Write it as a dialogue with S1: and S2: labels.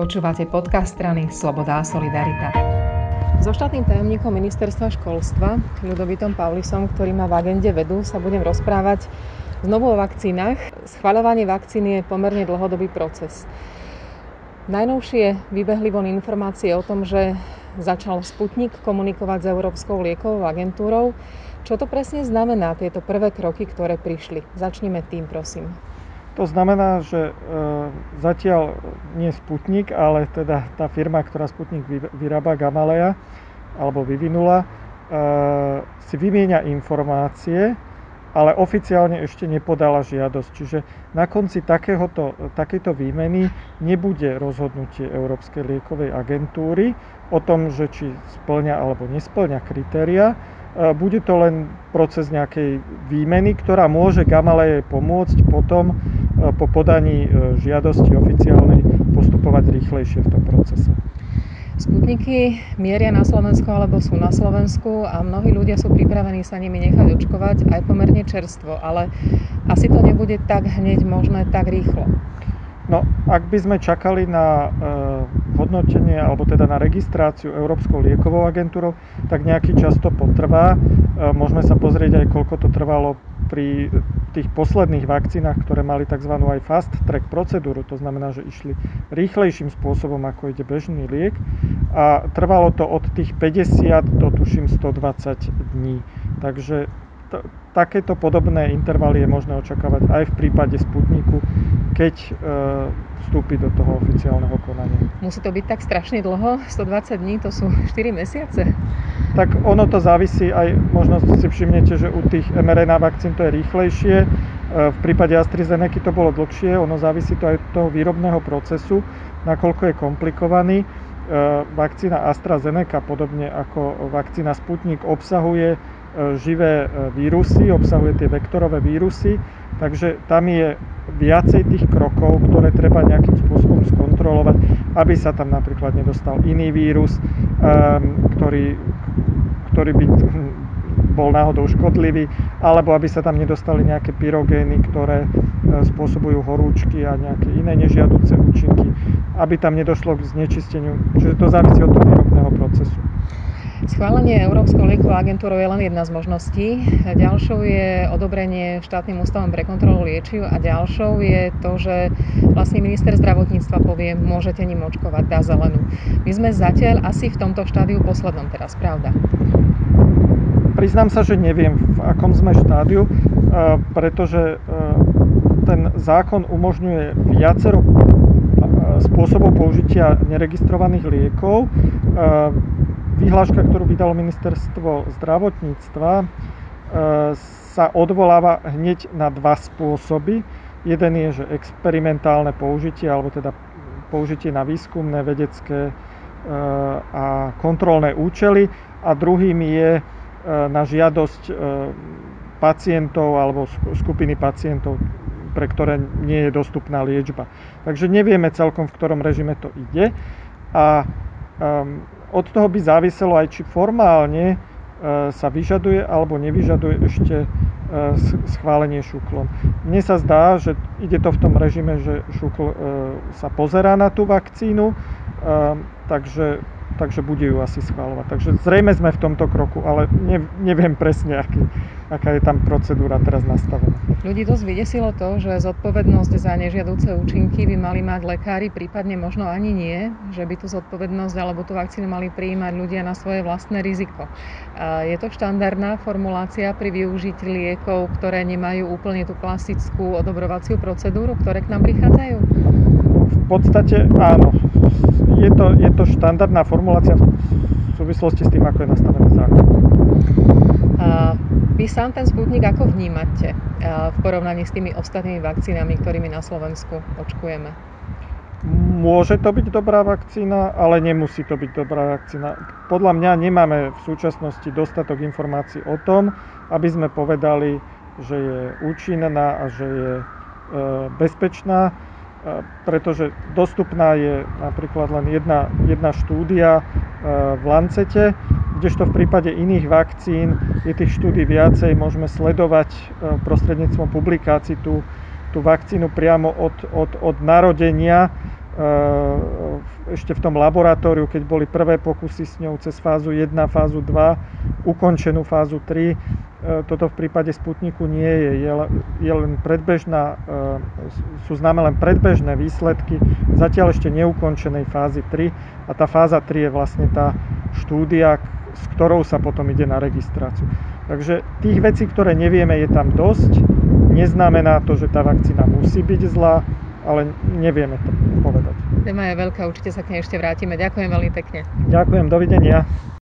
S1: Počúvate podcast strany Sloboda a Solidarita. So štátnym tajomníkom ministerstva školstva, Ľudovitom Pavlisom, ktorý má v agende vedu, sa budem rozprávať znovu o vakcínach. Schvaľovanie vakcíny je pomerne dlhodobý proces. Najnovšie vybehli von informácie o tom, že začal Sputnik komunikovať s Európskou liekovou agentúrou. Čo to presne znamená, tieto prvé kroky, ktoré prišli? Začneme tým, prosím.
S2: To znamená, že e, zatiaľ nie Sputnik, ale teda tá firma, ktorá Sputnik vyrába, Gamaleya, alebo vyvinula, e, si vymieňa informácie, ale oficiálne ešte nepodala žiadosť. Čiže na konci takéhoto, takéto výmeny nebude rozhodnutie Európskej liekovej agentúry o tom, že či splňa alebo nesplňa kritéria, E, bude to len proces nejakej výmeny, ktorá môže Gamaleje pomôcť potom po podaní e, žiadosti oficiálnej postupovať rýchlejšie v tom procese.
S1: Sputniky mieria na Slovensku alebo sú na Slovensku a mnohí ľudia sú pripravení sa nimi nechať očkovať aj pomerne čerstvo, ale asi to nebude tak hneď možné tak rýchlo.
S2: No, ak by sme čakali na e, hodnotenie alebo teda na registráciu Európskou liekovou agentúrou, tak nejaký čas to potrvá. E, môžeme sa pozrieť aj koľko to trvalo pri tých posledných vakcínach, ktoré mali tzv. aj fast track procedúru, to znamená, že išli rýchlejším spôsobom, ako ide bežný liek a trvalo to od tých 50 do tuším 120 dní. Takže takéto podobné intervaly je možné očakávať aj v prípade Sputniku, keď e, vstúpi do toho oficiálneho konania.
S1: Musí to byť tak strašne dlho? 120 dní, to sú 4 mesiace?
S2: Tak ono to závisí aj, možno si všimnete, že u tých mRNA vakcín to je rýchlejšie, e, v prípade AstraZeneca to bolo dlhšie, ono závisí to aj od toho výrobného procesu, nakoľko je komplikovaný. E, vakcína AstraZeneca, podobne ako vakcína Sputnik, obsahuje živé e, vírusy, obsahuje tie vektorové vírusy, takže tam je viacej tých krokov, ktoré treba nejakým spôsobom skontrolovať, aby sa tam napríklad nedostal iný vírus, ktorý, ktorý by bol náhodou škodlivý, alebo aby sa tam nedostali nejaké pyrogény, ktoré e, spôsobujú horúčky a nejaké iné nežiaduce účinky, aby tam nedošlo k znečisteniu. Čiže to závisí od toho výrobného procesu.
S1: Schválenie Európskou liekovou agentúrou je len jedna z možností. Ďalšou je odobrenie štátnym ústavom pre kontrolu liečiv a ďalšou je to, že vlastne minister zdravotníctva povie, môžete ním očkovať, dá zelenú. My sme zatiaľ asi v tomto štádiu poslednom teraz, pravda?
S2: Priznám sa, že neviem, v akom sme štádiu, pretože ten zákon umožňuje viacero spôsobov použitia neregistrovaných liekov vyhláška, ktorú vydalo ministerstvo zdravotníctva, e, sa odvoláva hneď na dva spôsoby. Jeden je, že experimentálne použitie, alebo teda použitie na výskumné, vedecké e, a kontrolné účely. A druhým je e, na žiadosť pacientov alebo skupiny pacientov, pre ktoré nie je dostupná liečba. Takže nevieme celkom, v ktorom režime to ide. A od toho by záviselo aj, či formálne e, sa vyžaduje alebo nevyžaduje ešte e, schválenie šuklom. Mne sa zdá, že ide to v tom režime, že šukl e, sa pozerá na tú vakcínu, takže takže bude ju asi schváľovať. Takže zrejme sme v tomto kroku, ale ne, neviem presne, aký, aká je tam procedúra teraz nastavená.
S1: Ľudí dosť vydesilo to, že zodpovednosť za nežiaduce účinky by mali mať lekári, prípadne možno ani nie, že by tú zodpovednosť alebo tú vakcínu mali prijímať ľudia na svoje vlastné riziko. Je to štandardná formulácia pri využití liekov, ktoré nemajú úplne tú klasickú odobrovaciu procedúru, ktoré k nám prichádzajú?
S2: V podstate áno je to, je to štandardná formulácia v súvislosti s tým, ako je nastavený zákon.
S1: A vy sám ten Sputnik ako vnímate v porovnaní s tými ostatnými vakcínami, ktorými na Slovensku očkujeme?
S2: Môže to byť dobrá vakcína, ale nemusí to byť dobrá vakcína. Podľa mňa nemáme v súčasnosti dostatok informácií o tom, aby sme povedali, že je účinná a že je e, bezpečná pretože dostupná je napríklad len jedna, jedna štúdia v Lancete, kdežto v prípade iných vakcín je tých štúdí viacej, môžeme sledovať prostredníctvom publikácií tú, tú vakcínu priamo od, od, od narodenia ešte v tom laboratóriu, keď boli prvé pokusy s ňou cez fázu 1, fázu 2, ukončenú fázu 3. Toto v prípade Sputniku nie je. Je, je len predbežná, sú známe len predbežné výsledky zatiaľ ešte neukončenej fázy 3 a tá fáza 3 je vlastne tá štúdia, s ktorou sa potom ide na registráciu. Takže tých vecí, ktoré nevieme, je tam dosť. Neznamená to, že tá vakcína musí byť zlá, ale nevieme to povedať.
S1: Téma je veľká, určite sa k nej ešte vrátime. Ďakujem veľmi pekne.
S2: Ďakujem, dovidenia.